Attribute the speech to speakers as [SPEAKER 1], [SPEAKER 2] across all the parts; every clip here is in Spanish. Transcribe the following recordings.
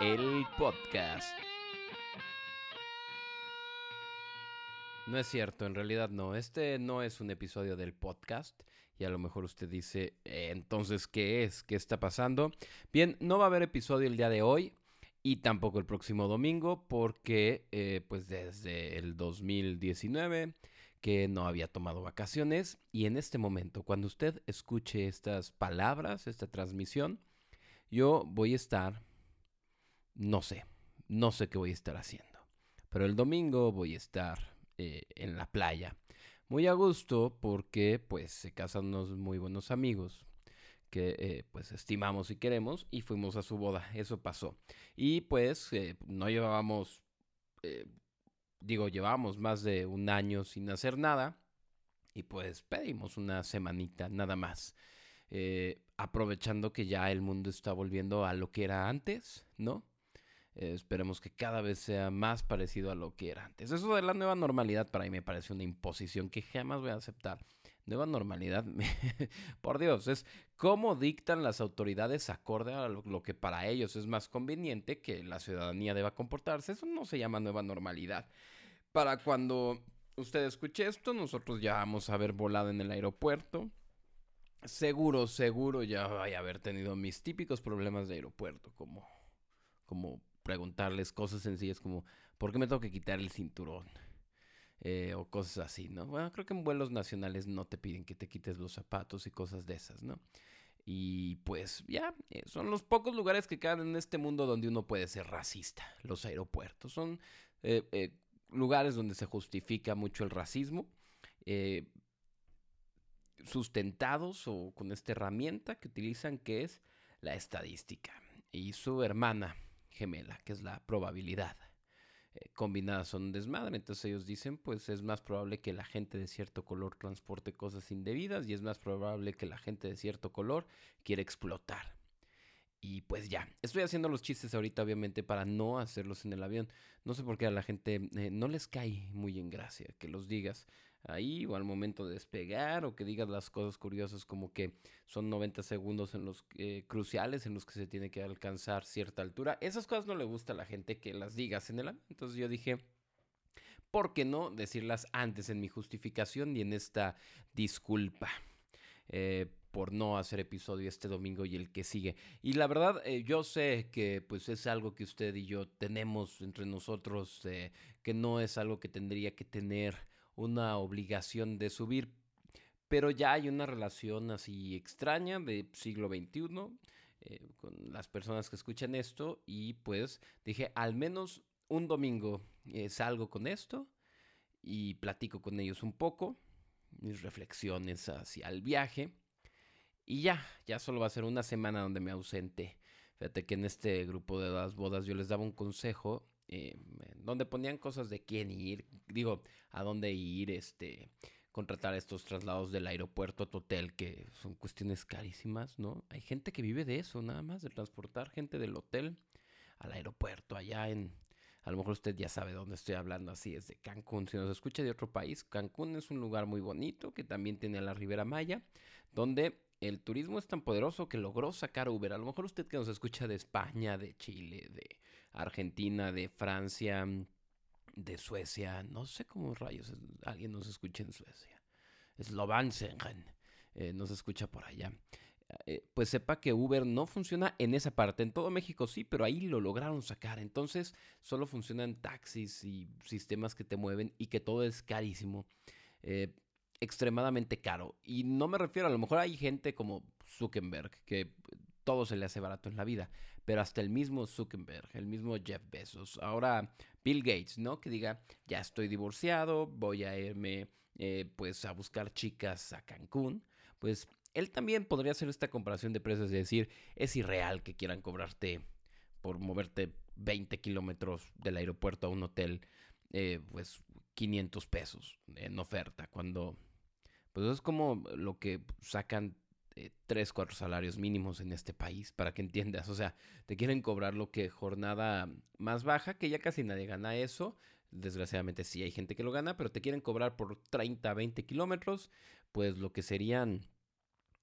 [SPEAKER 1] El podcast. No es cierto, en realidad no. Este no es un episodio del podcast. Y a lo mejor usted dice, eh, entonces, ¿qué es? ¿Qué está pasando? Bien, no va a haber episodio el día de hoy y tampoco el próximo domingo porque eh, pues desde el 2019 que no había tomado vacaciones y en este momento cuando usted escuche estas palabras, esta transmisión, yo voy a estar, no sé, no sé qué voy a estar haciendo, pero el domingo voy a estar eh, en la playa. Muy a gusto porque pues se casan unos muy buenos amigos que eh, pues estimamos y queremos y fuimos a su boda, eso pasó. Y pues eh, no llevábamos, digo, llevábamos más de un año sin hacer nada y pues pedimos una semanita nada más. aprovechando que ya el mundo está volviendo a lo que era antes, ¿no? esperemos que cada vez sea más parecido a lo que era antes. Eso de la nueva normalidad para mí me parece una imposición que jamás voy a aceptar nueva normalidad, por Dios, es cómo dictan las autoridades acorde a lo, que para ellos es más conveniente que la ciudadanía deba comportarse. Eso no se llama nueva normalidad. Para cuando usted escuche esto, nosotros ya vamos a haber volado en el aeropuerto. Seguro, seguro ya voy a haber tenido mis típicos problemas de aeropuerto, como, como preguntarles cosas sencillas como, ¿por qué me tengo que quitar el cinturón? Eh, o cosas así, ¿no? Bueno, creo que en vuelos nacionales no te piden que te quites los zapatos y cosas de esas, ¿no? Y pues ya, eh, son los pocos lugares que quedan en este mundo donde uno puede ser racista. Los aeropuertos son eh, lugares donde se justifica mucho el racismo, sustentados o con esta herramienta que utilizan que es la estadística y su hermana gemela, que es la probabilidad. Eh, combinadas son desmadre. Entonces ellos dicen, pues es más probable que la gente de cierto color transporte cosas indebidas y es más probable que la gente de cierto color quiera explotar. Y pues ya, estoy haciendo los chistes ahorita obviamente para no hacerlos en el avión. No sé por qué a la gente eh, no les cae muy en gracia que los digas ahí o al momento de despegar o que digas las cosas curiosas como que son 90 segundos en los eh, cruciales en los que se tiene que alcanzar cierta altura. Esas cosas no le gusta a la gente que las digas en el avión. Entonces yo dije, ¿por qué no decirlas antes en mi justificación y en esta disculpa? Eh, por no hacer episodio este domingo y el que sigue. Y la verdad, eh, yo sé que pues es algo que usted y yo tenemos entre nosotros, que no es algo que tendría que tener una obligación de subir. Pero ya hay una relación así extraña de siglo XXI eh, con las personas que escuchan esto y pues dije, al menos un domingo eh, salgo con esto y platico con ellos un poco, mis reflexiones hacia el viaje. Y ya, ya solo va a ser una semana donde me ausente. Fíjate que en este grupo de las bodas yo les daba un consejo eh, donde ponían cosas de quién ir, digo, a dónde ir, este, contratar estos traslados del aeropuerto a tu hotel, que son cuestiones carísimas, ¿no? Hay gente que vive de eso, nada más, de transportar gente del hotel al aeropuerto, allá en, a lo mejor usted ya sabe dónde estoy hablando, así es de Cancún. Si nos escucha de otro país, Cancún es un lugar muy bonito que también tiene la Ribera Maya, donde el turismo es tan poderoso que logró sacar Uber. A lo mejor usted que nos escucha de España, de Chile, de Argentina, de Francia, de Suecia, no sé cómo rayos alguien nos escucha en Suecia. Slovansengen eh, nos escucha por allá. Eh, pues sepa que Uber no funciona en esa parte. En todo México sí, pero ahí lo lograron sacar. Entonces solo funcionan taxis y sistemas que te mueven y que todo es carísimo. Eh, extremadamente caro. Y no me refiero, a lo mejor hay gente como Zuckerberg, que todo se le hace barato en la vida, pero hasta el mismo Zuckerberg, el mismo Jeff Bezos, ahora Bill Gates, ¿no? Que diga, ya estoy divorciado, voy a irme eh, pues a buscar chicas a Cancún, pues él también podría hacer esta comparación de precios y decir, es irreal que quieran cobrarte por moverte 20 kilómetros del aeropuerto a un hotel, eh, pues 500 pesos en oferta, cuando pues es como lo que sacan eh, tres, cuatro salarios mínimos en este país, para que entiendas. O sea, te quieren cobrar lo que jornada más baja, que ya casi nadie gana eso. Desgraciadamente sí hay gente que lo gana, pero te quieren cobrar por 30, 20 kilómetros, pues lo que serían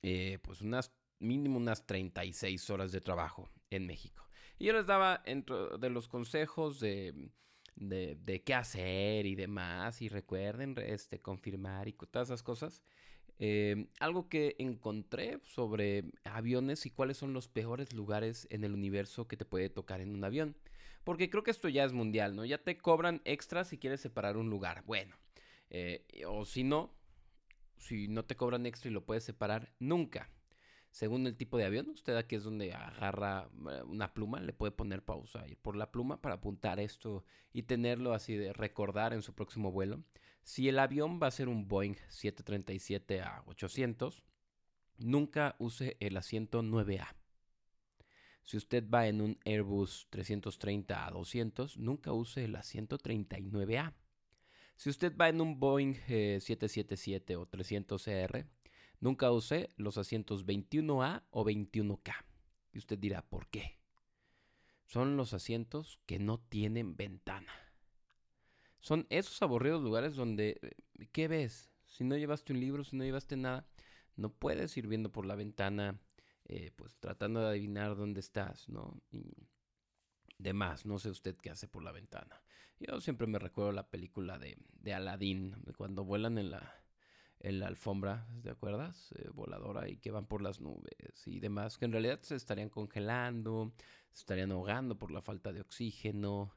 [SPEAKER 1] eh, pues unas mínimo unas 36 horas de trabajo en México. Y yo les daba entre de los consejos de, de, qué hacer y demás. Y recuerden este, confirmar y todas esas cosas. Eh, algo que encontré sobre aviones y cuáles son los peores lugares en el universo que te puede tocar en un avión. Porque creo que esto ya es mundial, ¿no? Ya te cobran extras si quieres separar un lugar. Bueno, eh, o si no, si no te cobran extra y lo puedes separar, nunca. Según el tipo de avión, usted aquí es donde agarra eh, una pluma, le puede poner pausa, ir por la pluma para apuntar esto y tenerlo así de recordar en su próximo vuelo. Si el avión va a ser un Boeing 737 a 800, nunca use el asiento 9A. Si usted va en un Airbus 330 a 200, nunca use el asiento 39A. Si usted va en un Boeing 777 eh, o 300CR, nunca use los asientos 21A o 21K. Y usted dirá, ¿por qué? Son los asientos que no tienen ventana. Son esos aburridos lugares donde, eh, ¿qué ves? Si no llevaste un libro, si no llevaste nada, no puedes ir viendo por la ventana, eh, pues tratando de adivinar dónde estás, ¿no? Y demás, no sé usted qué hace por la ventana. Yo siempre me recuerdo la película de, de Aladdin, cuando vuelan en la, en la alfombra, ¿te acuerdas? Eh, voladora y que van por las nubes y demás, que en realidad se estarían congelando, se estarían ahogando por la falta de oxígeno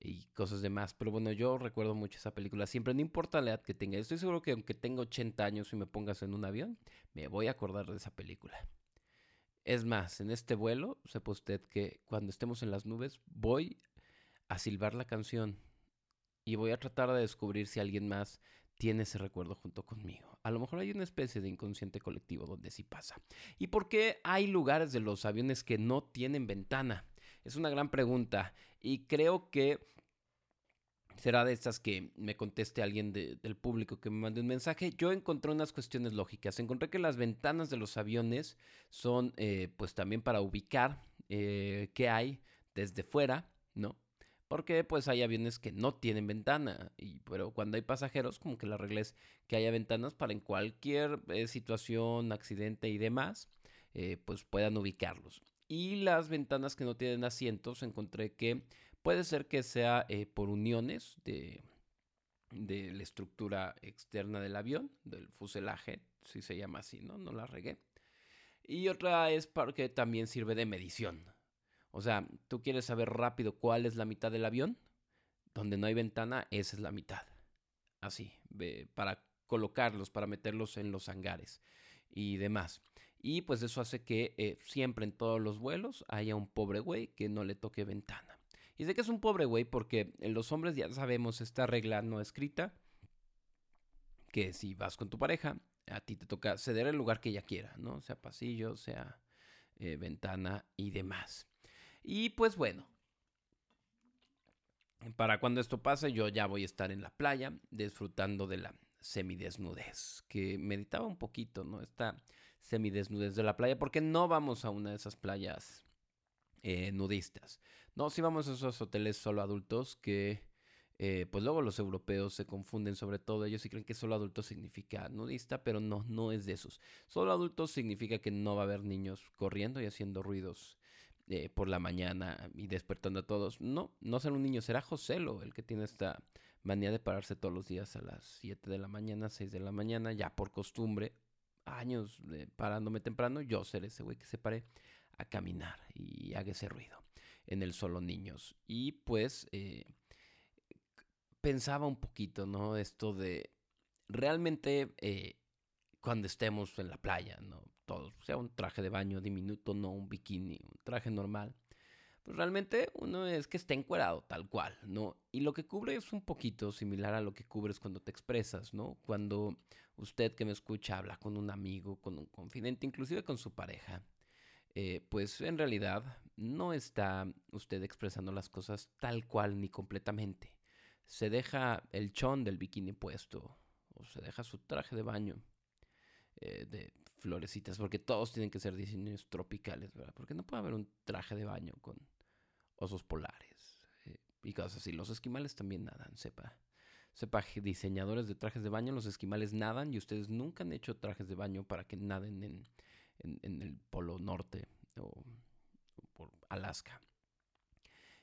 [SPEAKER 1] y cosas demás. Pero bueno, yo recuerdo mucho esa película. Siempre, no importa la edad que tenga. Estoy seguro que aunque tenga 80 años y me pongas en un avión, me voy a acordar de esa película. Es más, en este vuelo, sepa usted que cuando estemos en las nubes, voy a silbar la canción y voy a tratar de descubrir si alguien más tiene ese recuerdo junto conmigo. A lo mejor hay una especie de inconsciente colectivo donde sí pasa. ¿Y por qué hay lugares de los aviones que no tienen ventana? Es una gran pregunta y creo que será de estas que me conteste alguien del público que me mande un mensaje. Yo encontré unas cuestiones lógicas. Encontré que las ventanas de los aviones son eh, pues también para ubicar eh, qué hay desde fuera, ¿no? Porque pues hay aviones que no tienen ventana, y, pero cuando hay pasajeros como que la regla es que haya ventanas para en cualquier eh, situación, accidente y demás, pues puedan ubicarlos. Y las ventanas que no tienen asientos encontré que Puede ser que sea eh, por uniones de, de la estructura externa del avión, del fuselaje, si se llama así, ¿no? No la regué. Y otra es porque también sirve de medición. O sea, tú quieres saber rápido cuál es la mitad del avión. Donde no hay ventana, esa es la mitad. Así, para colocarlos, para meterlos en los hangares y demás. Y pues eso hace que eh, siempre en todos los vuelos haya un pobre güey que no le toque ventana. Y sé que es un pobre güey porque en los hombres ya sabemos esta regla no escrita, que si vas con tu pareja, a ti te toca ceder el lugar que ella quiera, ¿no? Sea pasillo, sea eh, ventana y demás. Y pues bueno, para cuando esto pase yo ya voy a estar en la playa disfrutando de la semidesnudez, que meditaba un poquito, ¿no? Esta semidesnudez de la playa, porque no vamos a una de esas playas eh, nudistas. No, si vamos a esos hoteles solo adultos que, eh, pues luego los europeos se confunden sobre todo ellos y creen que solo adultos significa nudista, pero no, no es de esos. Solo adultos significa que no va a haber niños corriendo y haciendo ruidos eh, por la mañana y despertando a todos. No, no será un niño, será Joselo el que tiene esta manía de pararse todos los días a las 7 de la mañana, 6 de la mañana, ya por costumbre, años parándome temprano, yo seré ese güey que se pare a caminar y haga ese ruido en el solo niños. Y pues eh, pensaba un poquito, ¿no? Esto de realmente eh, cuando estemos en la playa, ¿no? Todos, sea un traje de baño diminuto, no un bikini, un traje normal. Pues realmente uno es que esté encuerado tal cual, ¿no? Y lo que cubre es un poquito similar a lo que cubres cuando te expresas, ¿no? Cuando usted que me escucha habla con un amigo, con un confidente, inclusive con su pareja eh, pues en realidad no está usted expresando las cosas tal cual ni completamente. Se deja el chón del bikini puesto o se deja su traje de baño eh, de florecitas, porque todos tienen que ser diseños tropicales, ¿verdad? Porque no puede haber un traje de baño con osos polares eh, y cosas así. Los esquimales también nadan, sepa. Sepa, diseñadores de trajes de baño, los esquimales nadan y ustedes nunca han hecho trajes de baño para que naden en en, el Polo Norte o, por Alaska.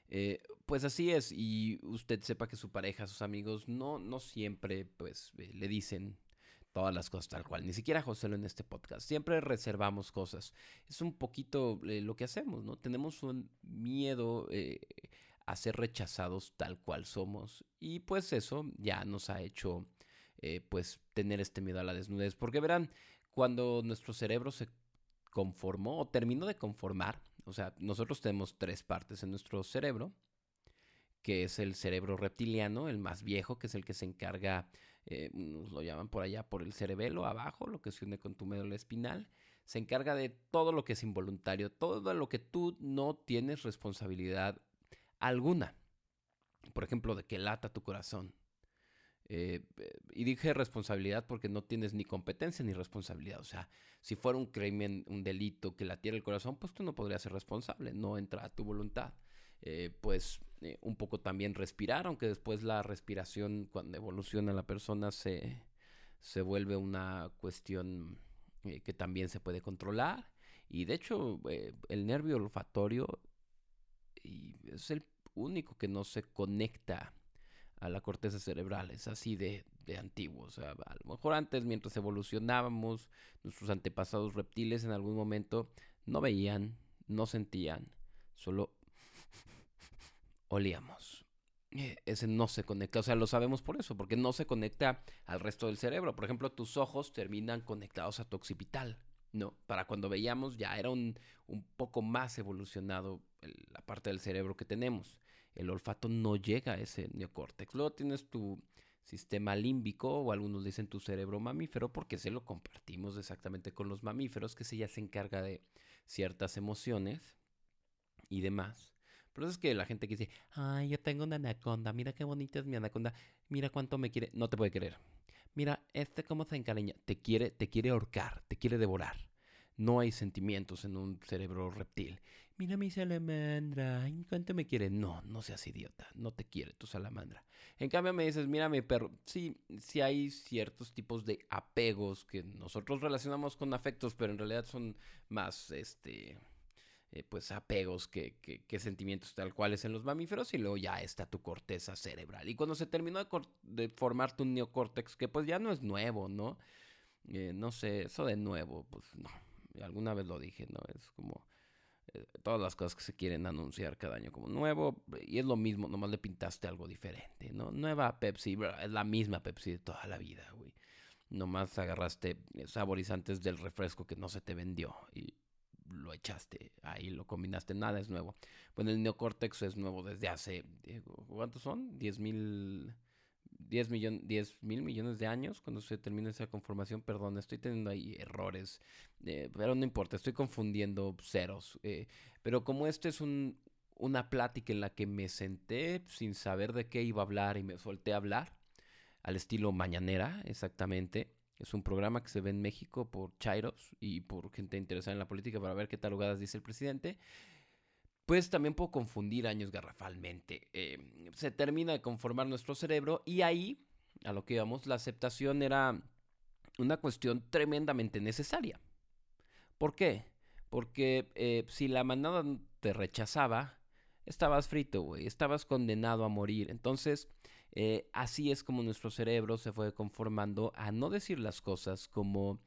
[SPEAKER 1] Eh, pues así es, y usted sepa que su pareja, sus amigos, no, no siempre pues eh, le dicen todas las cosas tal cual. Ni siquiera José en este podcast. Siempre reservamos cosas. Es un poquito eh, lo que hacemos, ¿no? Tenemos un miedo a ser rechazados tal cual somos. Y pues eso ya nos ha hecho pues tener este miedo a la desnudez. Porque verán, cuando nuestro cerebro se conformó o terminó de conformar, o sea, nosotros tenemos tres partes en nuestro cerebro, que es el cerebro reptiliano, el más viejo, que es el que se encarga, eh, nos lo llaman por allá, por el cerebelo abajo, lo que se une con tu médula espinal, se encarga de todo lo que es involuntario, todo lo que tú no tienes responsabilidad alguna. Por ejemplo, de que lata tu corazón, eh, y dije responsabilidad porque no tienes ni competencia ni responsabilidad. O sea, si fuera un crimen, un delito que latiera el corazón, pues tú no podrías ser responsable, no entra a tu voluntad. Eh, pues eh, un poco también respirar, aunque después la respiración, cuando evoluciona la persona, se, se vuelve una cuestión que también se puede controlar. Y de hecho, el nervio olfatorio es el único que no se conecta a la corteza cerebral, es así de, de antiguo. O sea, a lo mejor antes, mientras evolucionábamos, nuestros antepasados reptiles en algún momento no veían, no sentían, solo olíamos. Eh, ese no se conecta, o sea, lo sabemos por eso, porque no se conecta al resto del cerebro. Por ejemplo, tus ojos terminan conectados a tu occipital, ¿no? Para cuando veíamos ya era un, un poco más evolucionado la parte del cerebro que tenemos el olfato no llega a ese neocórtex. Luego tienes tu sistema límbico o algunos dicen tu cerebro mamífero porque se lo compartimos exactamente con los mamíferos que se ya se encarga de ciertas emociones y demás. Pero es que la gente que dice, ay, yo tengo una anaconda, mira qué bonita es mi anaconda, mira cuánto me quiere, no te puede querer. Mira, este cómo se encariña, te quiere, te quiere ahorcar, te quiere devorar. No hay sentimientos en un cerebro reptil mira mi salamandra, ¿cuánto me quiere? No, no seas idiota, no te quiere tu salamandra. En cambio me dices, mira mi perro, sí, sí hay ciertos tipos de apegos que nosotros relacionamos con afectos, pero en realidad son más, este, eh, pues apegos que, que, sentimientos tal cuales en los mamíferos y luego ya está tu corteza cerebral. Y cuando se terminó de, de formar tu neocórtex, que pues ya no es nuevo, ¿no? Eh, no sé, eso de nuevo, pues no, alguna vez lo dije, ¿no? Es como eh, todas las cosas que se quieren anunciar cada año como nuevo. Y es lo mismo, nomás le pintaste algo diferente, ¿no? Nueva Pepsi, es la misma Pepsi de toda la vida, güey. Nomás agarraste saborizantes del refresco que no se te vendió y lo echaste ahí, lo combinaste, nada es nuevo. Bueno, el neocórtex es nuevo desde hace, ¿cuántos son? 10 mil 10, mil millones de años cuando se termina esa conformación. Perdón, estoy teniendo ahí errores, eh, pero no importa, estoy confundiendo ceros. Eh, pero como este es un, una plática en la que me senté sin saber de qué iba a hablar y me solté a hablar, al estilo mañanera, exactamente. Es un programa que se ve en México por Chairos y por gente interesada en la política para ver qué tal lugares dice el presidente pues también puedo confundir años garrafalmente. Eh, se termina de conformar nuestro cerebro y ahí, a lo que íbamos, la aceptación era una cuestión tremendamente necesaria. ¿Por qué? Porque eh, si la manada te rechazaba, estabas frito, güey, estabas condenado a morir. Entonces, eh, así es como nuestro cerebro se fue conformando a no decir las cosas como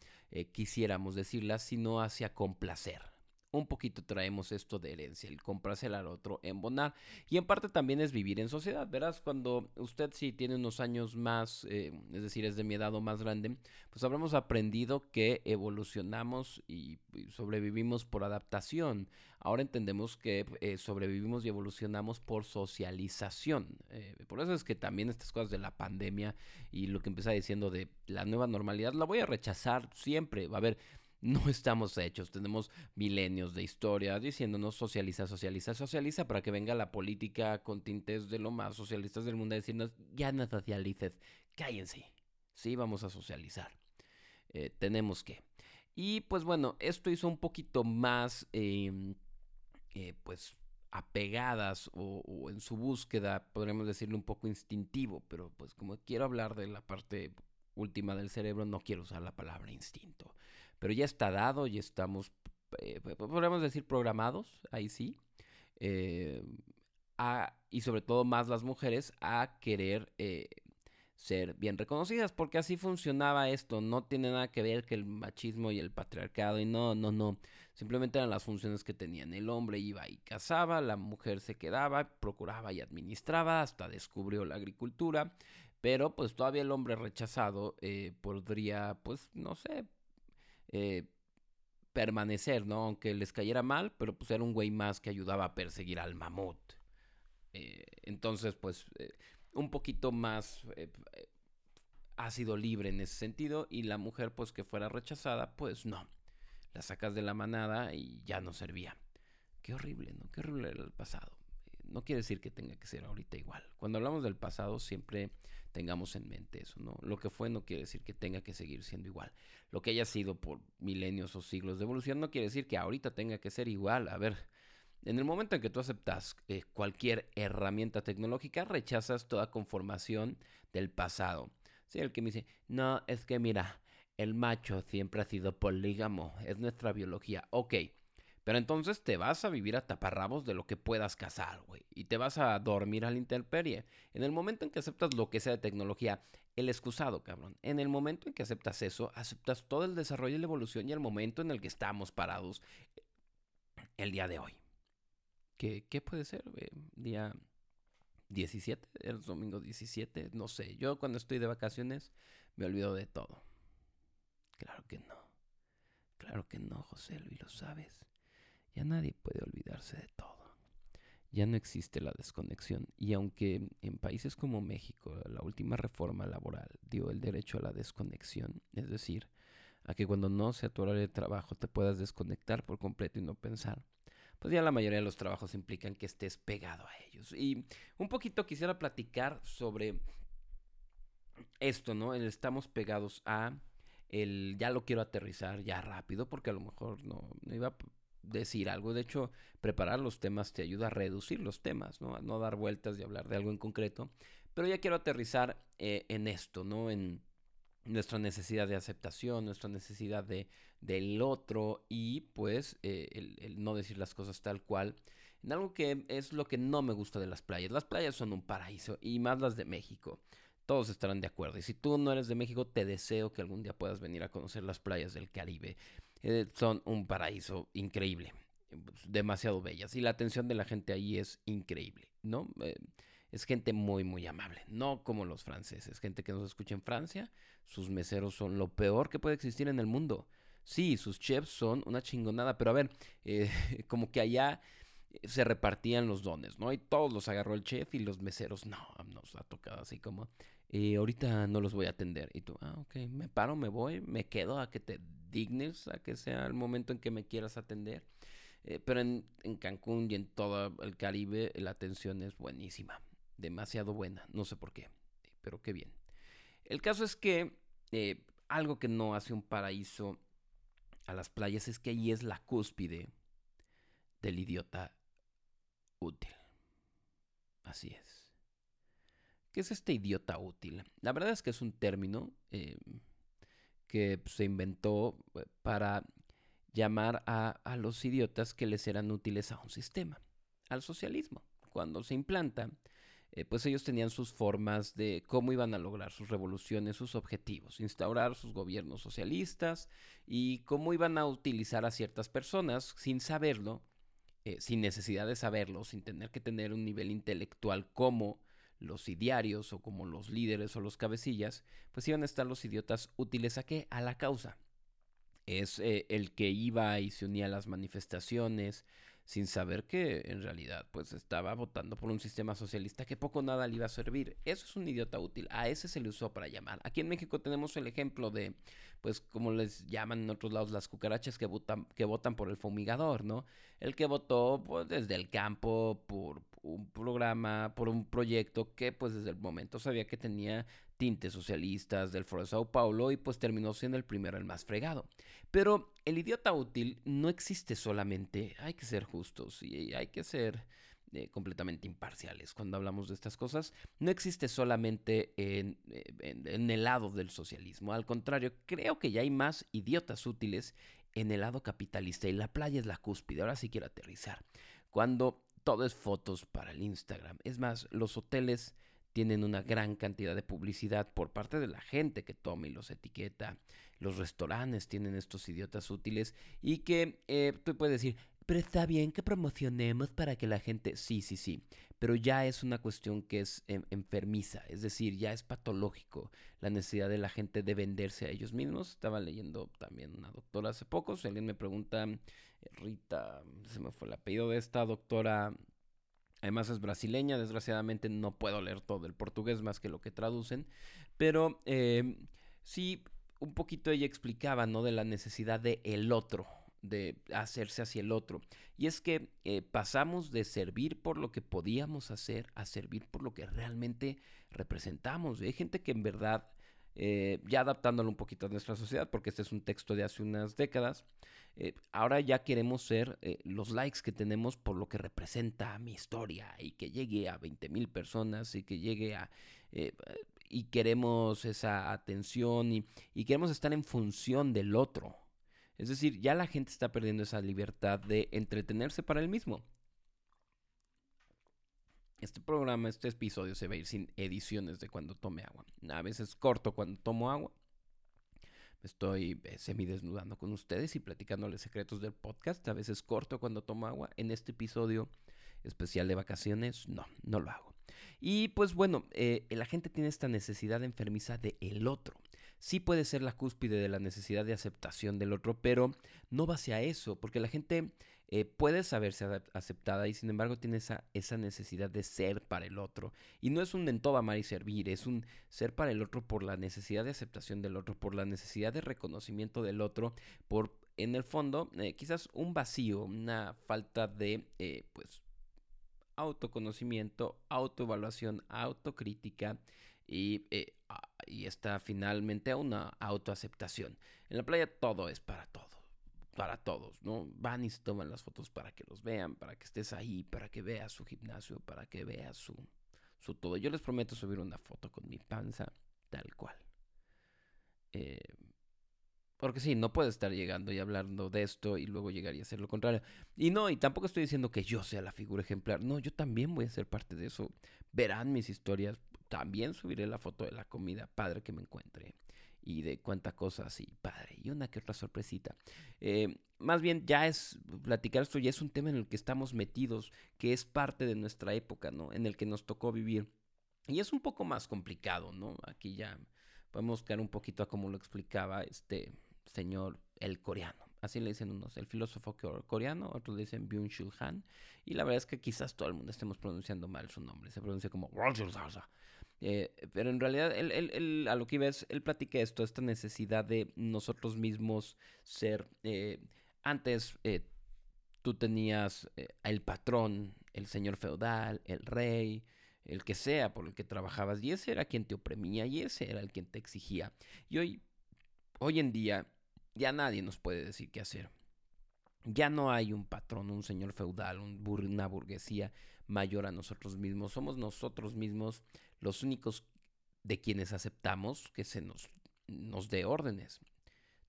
[SPEAKER 1] quisiéramos decirlas, sino hacia complacer un poquito traemos esto de herencia, el comprarse al otro, embonar. Y en parte también es vivir en sociedad, verás, cuando usted sí tiene unos años más, eh, es decir, es de mi edad o más grande, pues habremos aprendido que evolucionamos y, sobrevivimos por adaptación. Ahora entendemos que eh, sobrevivimos y evolucionamos por socialización. Eh, por eso es que también estas cosas de la pandemia y lo que empecé diciendo de la nueva normalidad, la voy a rechazar siempre. Va a haber no estamos hechos. Tenemos milenios de historia diciéndonos socializa, socializa, socializa para que venga la política con tintes de lo más socialistas del mundo a decirnos ya no socialices, cállense. Sí, vamos a socializar. Eh, tenemos que. Y pues bueno, esto hizo un poquito más, em, eh, pues, apegadas o, o, en su búsqueda, podríamos decirlo un poco instintivo, pero pues como quiero hablar de la parte última del cerebro, no quiero usar la palabra instinto pero ya está dado, y estamos, eh, podríamos decir, programados, ahí sí, eh, y sobre todo más las mujeres, a querer eh, ser bien reconocidas, porque así funcionaba esto, no tiene nada que ver que el machismo y el patriarcado, y no, no, no, simplemente eran las funciones que tenían. El hombre iba y cazaba, la mujer se quedaba, procuraba y administraba, hasta descubrió la agricultura, pero pues todavía el hombre rechazado eh, podría, pues, no sé, eh, permanecer, ¿no? Aunque les cayera mal, pero pues era un güey más que ayudaba a perseguir al mamut. Eh, entonces, pues, un poquito más ha sido libre en ese sentido y la mujer, pues, que fuera rechazada, pues no. La sacas de la manada y ya no servía. Qué horrible, ¿no? Qué horrible era el pasado. No quiere decir que tenga que ser ahorita igual. Cuando hablamos del pasado siempre tengamos en mente eso, ¿no? Lo que fue no quiere decir que tenga que seguir siendo igual. Lo que haya sido por milenios o siglos de evolución no quiere decir que ahorita tenga que ser igual. A ver, en el momento en que tú aceptas eh, cualquier herramienta tecnológica, rechazas toda conformación del pasado. Sí, el que me dice, no, es que mira, el macho siempre ha sido polígamo, es nuestra biología. Ok, pero entonces te vas a vivir a taparrabos de lo que puedas cazar, güey. Y te vas a dormir a la intemperie. En el momento en que aceptas lo que sea de tecnología, el excusado, cabrón. En el momento en que aceptas eso, aceptas todo el desarrollo y la evolución y el momento en el que estamos parados el día de hoy. ¿Qué, qué puede ser? Día 17, el domingo 17, no sé. Yo cuando estoy de vacaciones me olvido de todo. Claro que no. Claro que no, José Luis, lo sabes. Ya nadie puede olvidarse de todo. Ya no existe la desconexión y aunque en países como México la última reforma laboral dio el derecho a la desconexión, es decir, a que cuando no sea tu hora de trabajo te puedas desconectar por completo y no pensar, pues ya la mayoría de los trabajos implican que estés pegado a ellos. Y un poquito quisiera platicar sobre esto, ¿no? El estamos pegados a el ya lo quiero aterrizar ya rápido porque a lo mejor no, no iba a decir algo. De hecho, preparar los temas te ayuda a reducir los temas, ¿no? A no dar vueltas y hablar de algo en concreto. Pero ya quiero aterrizar eh, en esto, ¿no? En nuestra necesidad de aceptación, nuestra necesidad de, del otro y pues eh, el, el, no decir las cosas tal cual. En algo que es lo que no me gusta de las playas. Las playas son un paraíso y más las de México. Todos estarán de acuerdo. Y si tú no eres de México, te deseo que algún día puedas venir a conocer las playas del Caribe. Eh, son un paraíso increíble, demasiado bellas y la atención de la gente ahí es increíble, ¿no? Eh, es gente muy, muy amable, no como los franceses, gente que nos escucha en Francia, sus meseros son lo peor que puede existir en el mundo. Sí, sus chefs son una chingonada, pero a ver, eh, como que allá se repartían los dones, ¿no? Y todos los agarró el chef y los meseros, no, nos ha tocado así como, ahorita no los voy a atender. Y tú, ah, ok, me paro, me voy, me quedo a que te dignes, a que sea el momento en que me quieras atender. Eh, pero en, Cancún y en todo el Caribe la atención es buenísima, demasiado buena, no sé por qué, pero qué bien. El caso es que eh, algo que no hace un paraíso a las playas es que ahí es la cúspide del idiota útil. Así es. ¿Qué es este idiota útil? La verdad es que es un término eh, que se inventó eh, para llamar a, los idiotas que les eran útiles a un sistema, al socialismo. Cuando se implanta, eh, pues ellos tenían sus formas de cómo iban a lograr sus revoluciones, sus objetivos, instaurar sus gobiernos socialistas y cómo iban a utilizar a ciertas personas sin saberlo, sin necesidad de saberlo, sin tener que tener un nivel intelectual como los idiarios o como los líderes o los cabecillas, pues iban a estar los idiotas útiles a qué? A la causa. Es eh, el que iba y se unía a las manifestaciones sin saber que en realidad pues estaba votando por un sistema socialista que poco nada le iba a servir. Eso es un idiota útil. A ese se le usó para llamar. Aquí en México tenemos el ejemplo de pues como les llaman en otros lados las cucarachas que votan, que votan por el fumigador, ¿no? El que votó pues, desde el campo por un programa, por un proyecto que pues desde el momento sabía que tenía tintes socialistas del Foro de Sao Paulo y pues terminó siendo el primero, el más fregado. Pero el idiota útil no existe solamente, hay que ser justos y hay que ser eh, completamente imparciales cuando hablamos de estas cosas. No existe solamente en, en, el lado del socialismo. Al contrario, creo que ya hay más idiotas útiles en el lado capitalista y la playa es la cúspide. Ahora sí quiero aterrizar. Cuando todo es fotos para el Instagram. Es más, los hoteles tienen una gran cantidad de publicidad por parte de la gente que toma y los etiqueta. Los restaurantes tienen estos idiotas útiles y que eh, tú puedes decir, pero está bien que promocionemos para que la gente... Sí, sí, sí, pero ya es una cuestión que es enfermiza, es decir, ya es patológico la necesidad de la gente de venderse a ellos mismos. Estaba leyendo también una doctora hace poco, si alguien me pregunta, Rita, se me fue el apellido de esta doctora Además es brasileña, desgraciadamente no puedo leer todo el portugués más que lo que traducen, pero eh, sí, un poquito ella explicaba, ¿no? De la necesidad de el otro, de hacerse hacia el otro. Y es que eh, pasamos de servir por lo que podíamos hacer a servir por lo que realmente representamos. hay gente que en verdad, eh, ya adaptándolo un poquito a nuestra sociedad, porque este es un texto de hace unas décadas, eh, ahora ya queremos ser eh, los likes que tenemos por lo que representa mi historia y que llegue a 20 mil personas y que llegue a... Eh, y queremos esa atención y, y queremos estar en función del otro. Es decir, ya la gente está perdiendo esa libertad de entretenerse para él mismo. Este programa, este episodio se va a ir sin ediciones de cuando tome agua. A veces corto cuando tomo agua estoy eh, semidesnudando con ustedes y platicándoles secretos del podcast. A veces corto cuando tomo agua. En este episodio especial de vacaciones, no, no lo hago. Y pues bueno, eh, la gente tiene esta necesidad enfermiza de el otro. Sí puede ser la cúspide de la necesidad de aceptación del otro, pero no va hacia eso, porque la gente eh, puede saberse aceptada y sin embargo tiene esa, esa necesidad de ser para el otro. Y no es un en todo amar y servir, es un ser para el otro por la necesidad de aceptación del otro, por la necesidad de reconocimiento del otro, por en el fondo eh, quizás un vacío, una falta de eh, pues autoconocimiento, autoevaluación, autocrítica y, y está finalmente una autoaceptación. En la playa todo es para todos para todos, ¿no? Van y se toman las fotos para que los vean, para que estés ahí, para que veas su gimnasio, para que veas su, su todo. Yo les prometo subir una foto con mi panza tal cual. Eh, porque sí, no puedo estar llegando y hablando de esto y luego llegar y hacer lo contrario. Y no, y tampoco estoy diciendo que yo sea la figura ejemplar. No, yo también voy a ser parte de eso. Verán mis historias. También subiré la foto de la comida padre que me encuentre y de cuánta cosas así, padre, y una que otra sorpresita. Eh, más bien ya es, platicar esto ya es un tema en el que estamos metidos, que es parte de nuestra época, ¿no? En el que nos tocó vivir. Y es un poco más complicado, ¿no? Aquí ya podemos caer un poquito a como lo explicaba este señor el coreano. Así le dicen unos, el filósofo coreano, otros le dicen Byung-Chul Han. Y la verdad es que quizás todo el mundo estemos pronunciando mal su nombre. Se pronuncia como eh, pero en realidad, él, a lo que iba es, él platica esto, esta necesidad de nosotros mismos ser... Eh, antes eh, tú tenías el patrón, el señor feudal, el rey, el que sea por el que trabajabas, y ese era quien te oprimía y ese era el quien te exigía. Y hoy, hoy en día, ya nadie nos puede decir qué hacer. Ya no hay un patrón, un señor feudal, una burguesía mayor a nosotros mismos. Somos nosotros mismos los únicos de quienes aceptamos que se nos, nos dé órdenes.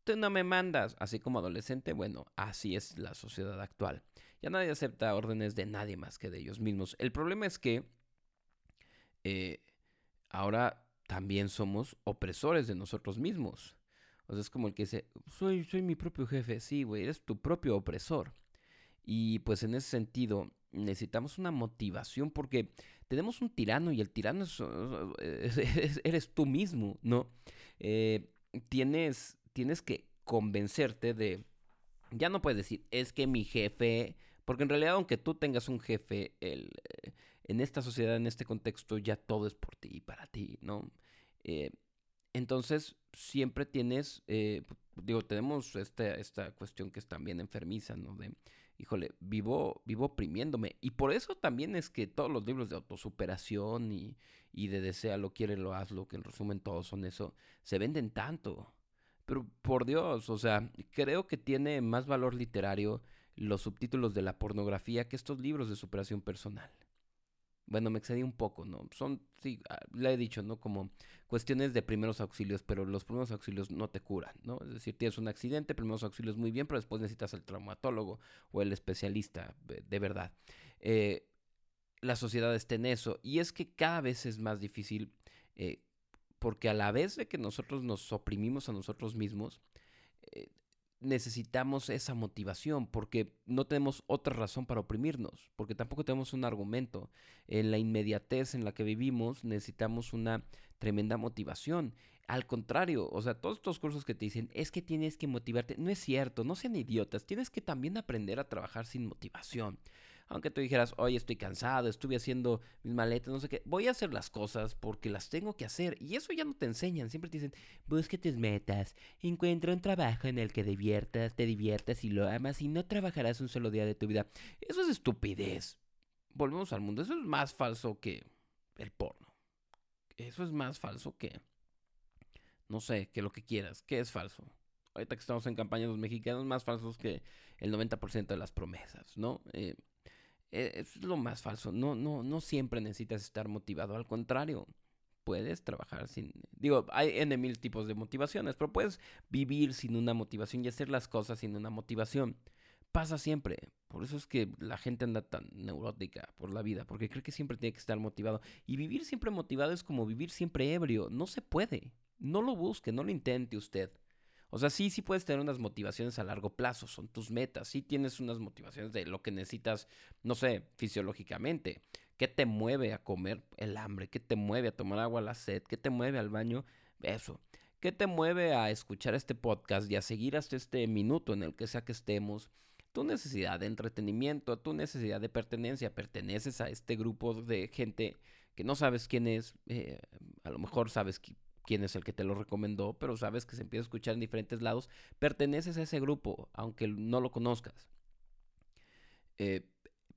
[SPEAKER 1] Tú no me mandas, así como adolescente, bueno, así es la sociedad actual. Ya nadie acepta órdenes de nadie más que de ellos mismos. El problema es que eh, ahora también somos opresores de nosotros mismos. O sea, es como el que dice, soy, soy mi propio jefe. Sí, güey, eres tu propio opresor. Y pues en ese sentido, necesitamos una motivación porque tenemos un tirano y el tirano eres tú mismo, ¿no? Eh, tienes, tienes que convencerte de, ya no puedes decir, es que mi jefe, porque en realidad aunque tú tengas un jefe, el, eh, en esta sociedad, en este contexto, ya todo es por ti y para ti, ¿no? Eh, entonces, siempre tienes, digo, tenemos esta, esta cuestión que es también enfermiza, ¿no? Híjole, vivo, vivo oprimiéndome. Y por eso también es que todos los libros de autosuperación y, y de desea lo quiere, lo hazlo, que en resumen todos son eso, se venden tanto. Pero por Dios, o sea, creo que tiene más valor literario los subtítulos de la pornografía que estos libros de superación personal. Bueno, me excedí un poco, ¿no? Son, sí, ah, le he dicho, ¿no? Como cuestiones de primeros auxilios, pero los primeros auxilios no te curan, ¿no? Es decir, tienes un accidente, primeros auxilios muy bien, pero después necesitas el traumatólogo o el especialista de verdad. Eh, la sociedad está en eso. Y es que cada vez es más difícil, eh, porque a la vez de que nosotros nos oprimimos a nosotros mismos, eh, necesitamos esa motivación porque no tenemos otra razón para oprimirnos, porque tampoco tenemos un argumento. En la inmediatez en la que vivimos necesitamos una tremenda motivación. Al contrario, o sea, todos estos cursos que te dicen es que tienes que motivarte, no es cierto, no sean idiotas, tienes que también aprender a trabajar sin motivación aunque tú dijeras, hoy estoy cansado, estuve haciendo mis maletas, no sé qué, voy a hacer las cosas porque las tengo que hacer. Y eso ya no te enseñan, siempre te dicen, busque tus metas, encuentra un trabajo en el que diviertas, te diviertas y lo amas y no trabajarás un solo día de tu vida. Eso es estupidez. Volvemos al mundo, eso es más falso que el porno. Eso es más falso que, no sé, que lo que quieras. ¿Qué es falso? Ahorita que estamos en campaña los mexicanos, más falsos que el 90% de las promesas, ¿no? Eh, es lo más falso. No, no, no siempre necesitas estar motivado. Al contrario, puedes trabajar sin. Digo, hay N mil tipos de motivaciones, pero puedes vivir sin una motivación y hacer las cosas sin una motivación. Pasa siempre. Por eso es que la gente anda tan neurótica por la vida, porque cree que siempre tiene que estar motivado. Y vivir siempre motivado es como vivir siempre ebrio. No se puede. No lo busque, no lo intente usted. O sea, sí, sí puedes tener unas motivaciones a largo plazo, son tus metas, sí tienes unas motivaciones de lo que necesitas, no sé, fisiológicamente. ¿Qué te mueve a comer el hambre? ¿Qué te mueve a tomar agua la sed? ¿Qué te mueve al baño? Eso. ¿Qué te mueve a escuchar este podcast y a seguir hasta este minuto en el que sea que estemos? Tu necesidad de entretenimiento, tu necesidad de pertenencia. Perteneces a este grupo de gente que no sabes quién es, eh, a lo mejor sabes quién es el que te lo recomendó, pero sabes que se empieza a escuchar en diferentes lados, perteneces a ese grupo, aunque no lo conozcas. Eh,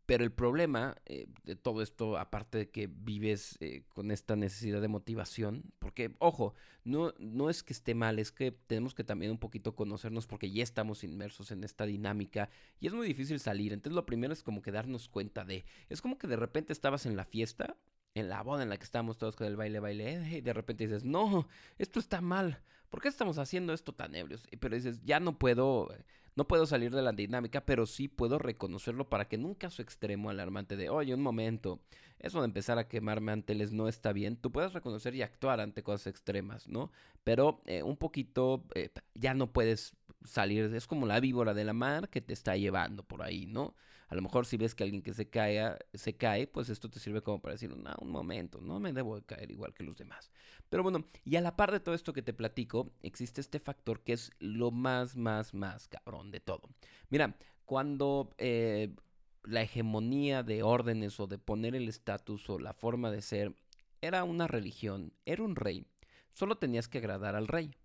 [SPEAKER 1] pero el problema eh, de todo esto, aparte de que vives eh, con esta necesidad de motivación, porque, ojo, no, no es que esté mal, es que tenemos que también un poquito conocernos porque ya estamos inmersos en esta dinámica y es muy difícil salir. Entonces lo primero es como que darnos cuenta de, es como que de repente estabas en la fiesta en la boda en la que estamos todos con el baile, baile, eh, y de repente dices, no, esto está mal, ¿por qué estamos haciendo esto tan ebrios? Pero dices, ya no puedo, no puedo salir de la dinámica, pero sí puedo reconocerlo para que en un caso extremo alarmante de, oye, un momento, eso de empezar a quemarme anteles no está bien, tú puedes reconocer y actuar ante cosas extremas, ¿no? Pero eh, un poquito, eh, ya no puedes salir, es como la víbora de la mar que te está llevando por ahí, ¿no? A lo mejor si ves que alguien que se cae, se cae, pues esto te sirve como para decir, no, un momento, no me debo de caer igual que los demás. Pero bueno, y a la par de todo esto que te platico, existe este factor que es lo más, más, más cabrón de todo. Mira, cuando eh, la hegemonía de órdenes o de poner el estatus o la forma de ser era una religión, era un rey, solo tenías que agradar al rey.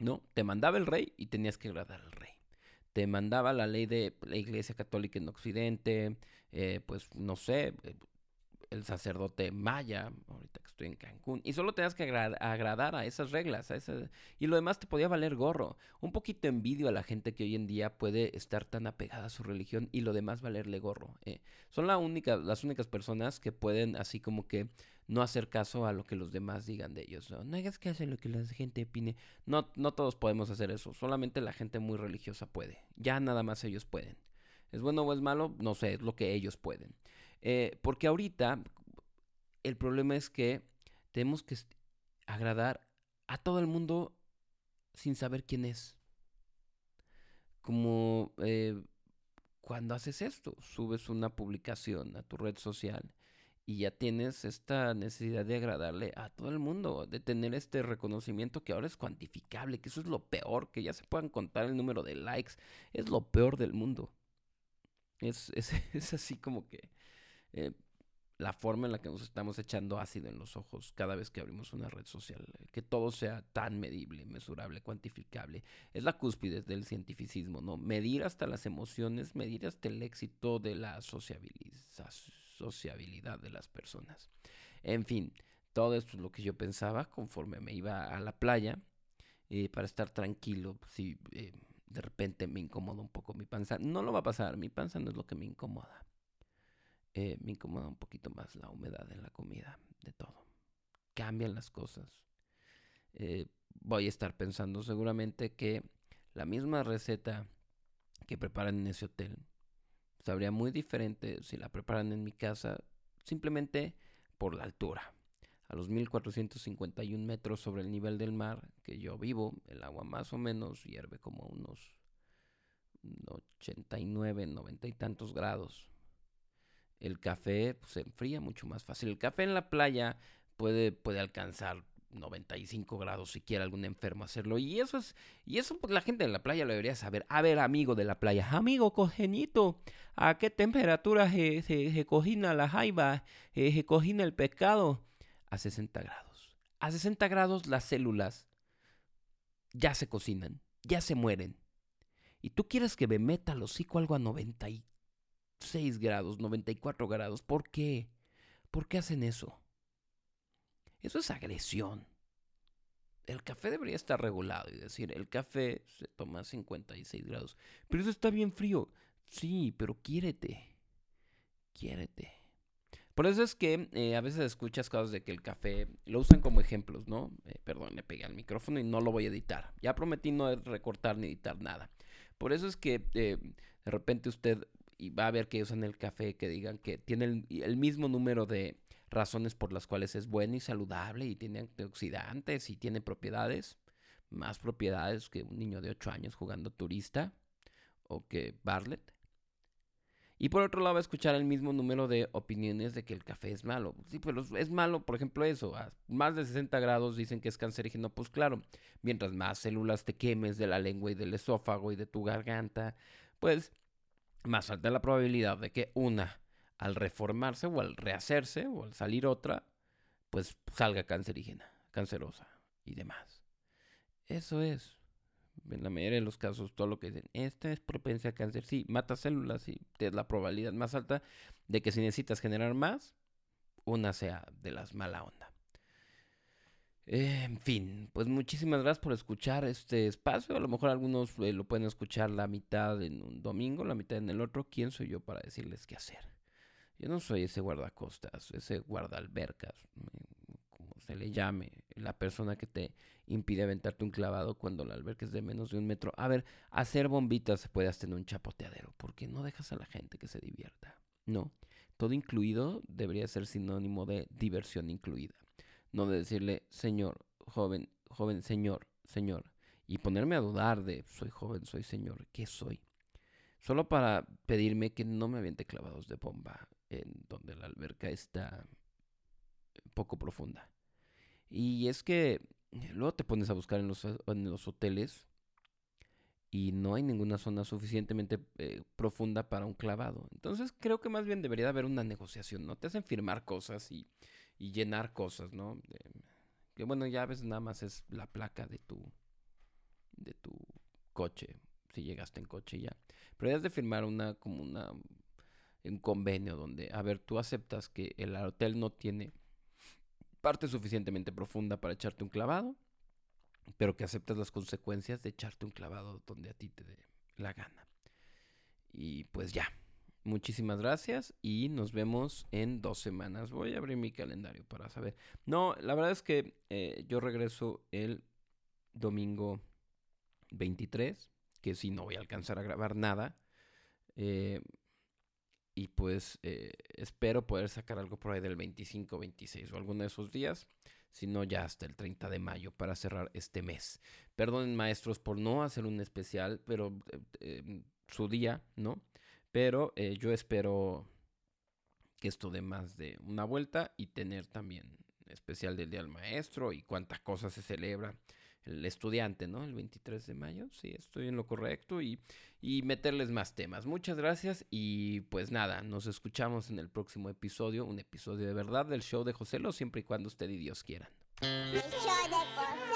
[SPEAKER 1] ¿No? Te mandaba el rey y tenías que agradar al rey te mandaba la ley de la Iglesia Católica en Occidente, eh, pues no sé, eh, el sacerdote maya, ahorita que estoy en Cancún, y solo tenías que agradar a esas reglas, a ese, y lo demás te podía valer gorro. Un poquito envidio a la gente que hoy en día puede estar tan apegada a su religión y lo demás valerle gorro. Eh. Son la única, las únicas personas que pueden así como que no hacer caso a lo que los demás digan de ellos. No, no hagas caso lo que la gente opine. No, no todos podemos hacer eso, solamente la gente muy religiosa puede. Ya nada más ellos pueden. ¿Es bueno o es malo? No sé, es lo que ellos pueden. Eh, porque ahorita el problema es que tenemos que agradar a todo el mundo sin saber quién es. Como eh, cuando haces esto, subes una publicación a tu red social y ya tienes esta necesidad de agradarle a todo el mundo, de tener este reconocimiento que ahora es cuantificable, que eso es lo peor, que ya se puedan contar el número de likes, es lo peor del mundo. Es, es, es así como que eh, la forma en la que nos estamos echando ácido en los ojos cada vez que abrimos una red social, que todo sea tan medible, mesurable, cuantificable, es la cúspide del cientificismo, ¿no? Medir hasta las emociones, medir hasta el éxito de la sociabilidad de las personas. En fin, todo esto es lo que yo pensaba conforme me iba a la playa eh, para estar tranquilo, sí, eh, de repente me incomoda un poco mi panza. No lo va a pasar, mi panza no es lo que me incomoda. Eh, me incomoda un poquito más la humedad en la comida, de todo. Cambian las cosas. Eh, voy a estar pensando seguramente que la misma receta que preparan en ese hotel sabría muy diferente si la preparan en mi casa, simplemente por la altura. A los 1451 metros sobre el nivel del mar que yo vivo, el agua más o menos hierve como unos 89, 90 y tantos grados. El café pues, se enfría mucho más fácil. El café en la playa puede, puede alcanzar 95 grados si quiere algún enfermo hacerlo. Y eso es, y eso pues la gente de la playa lo debería saber. A ver, amigo de la playa, amigo cogenito, ¿a qué temperatura se, se, cocina la jaiba? Eh, ¿Se cocina el pescado? A 60 grados. A 60 grados las células ya se cocinan, ya se mueren. Y tú quieres que me meta el hocico algo a 96 grados, 94 grados. ¿Por qué? ¿Por qué hacen eso? Eso es agresión. El café debería estar regulado y decir, el café se toma a 56 grados. Pero eso está bien frío. Sí, pero quiérete. Quiérete. Por eso es que eh, a veces escuchas cosas de que el café lo usan como ejemplos, ¿no? Eh, perdón, le pegué al micrófono y no lo voy a editar. Ya prometí no recortar ni editar nada. Por eso es que eh, de repente usted y va a ver que usan el café que digan que tiene el mismo número de razones por las cuales es bueno y saludable y tiene antioxidantes y tiene propiedades, más propiedades que un niño de 8 años jugando turista o que Bartlett. Y por otro lado va a escuchar el mismo número de opiniones de que el café es malo. Sí, pero es malo, por ejemplo, eso. A más de 60 grados dicen que es cancerígeno. Pues claro, mientras más células te quemes de la lengua y del esófago y de tu garganta, pues más alta la probabilidad de que una al reformarse o al rehacerse o al salir otra, pues salga cancerígena, cancerosa y demás. Eso es. En la mayoría de los casos, todo lo que dicen, esta es propensa a cáncer. Sí, mata células y es la probabilidad más alta de que si necesitas generar más, una sea de las mala onda. En fin, pues muchísimas gracias por escuchar este espacio. A lo mejor algunos eh, lo pueden escuchar la mitad en un domingo, la mitad en el otro. ¿Quién soy yo para decirles qué hacer? Yo no soy ese guardacostas, ese guardaalbercas, como se le llame, la persona que te impide aventarte un clavado cuando la alberca es de menos de un metro. A ver, hacer bombitas se puede hacer en un chapoteadero, porque no dejas a la gente que se divierta. No, todo incluido debería ser sinónimo de diversión incluida. No de decirle, señor, joven, joven, señor, señor, y ponerme a dudar de, soy joven, soy señor, ¿qué soy? Solo para pedirme que no me aviente clavados de bomba en donde la alberca está poco profunda. Y es que luego te pones a buscar en los, en los hoteles y no hay ninguna zona suficientemente eh, profunda para un clavado. Entonces creo que más bien debería haber una negociación, ¿no? Te hacen firmar cosas y, y llenar cosas, ¿no? que bueno, ya a veces nada más es la placa de tu, de tu coche, si llegaste en coche ya. Pero has de firmar una, como una un convenio donde, a ver, tú aceptas que el hotel no tiene parte suficientemente profunda para echarte un clavado, pero que aceptas las consecuencias de echarte un clavado donde a ti te dé la gana. Y pues ya, muchísimas gracias y nos vemos en dos semanas. Voy a abrir mi calendario para saber. No, la verdad es que eh, yo regreso el domingo 23, que si no voy a alcanzar a grabar nada. Eh, y pues eh, espero poder sacar algo por ahí del 25, 26 o alguno de esos días. Si no, ya hasta el 30 de mayo para cerrar este mes. Perdonen maestros por no hacer un especial, pero eh, em, su día, ¿no? Pero eh, yo espero que esto dé más de una vuelta y tener también especial del Día del Maestro y cuántas cosas se celebra el estudiante, ¿no? El 23 de mayo, sí, estoy en lo correcto y, y meterles más temas. Muchas gracias y pues nada, nos escuchamos en el próximo episodio, un episodio de verdad del show de José Lo, siempre y cuando usted y Dios quieran. Show de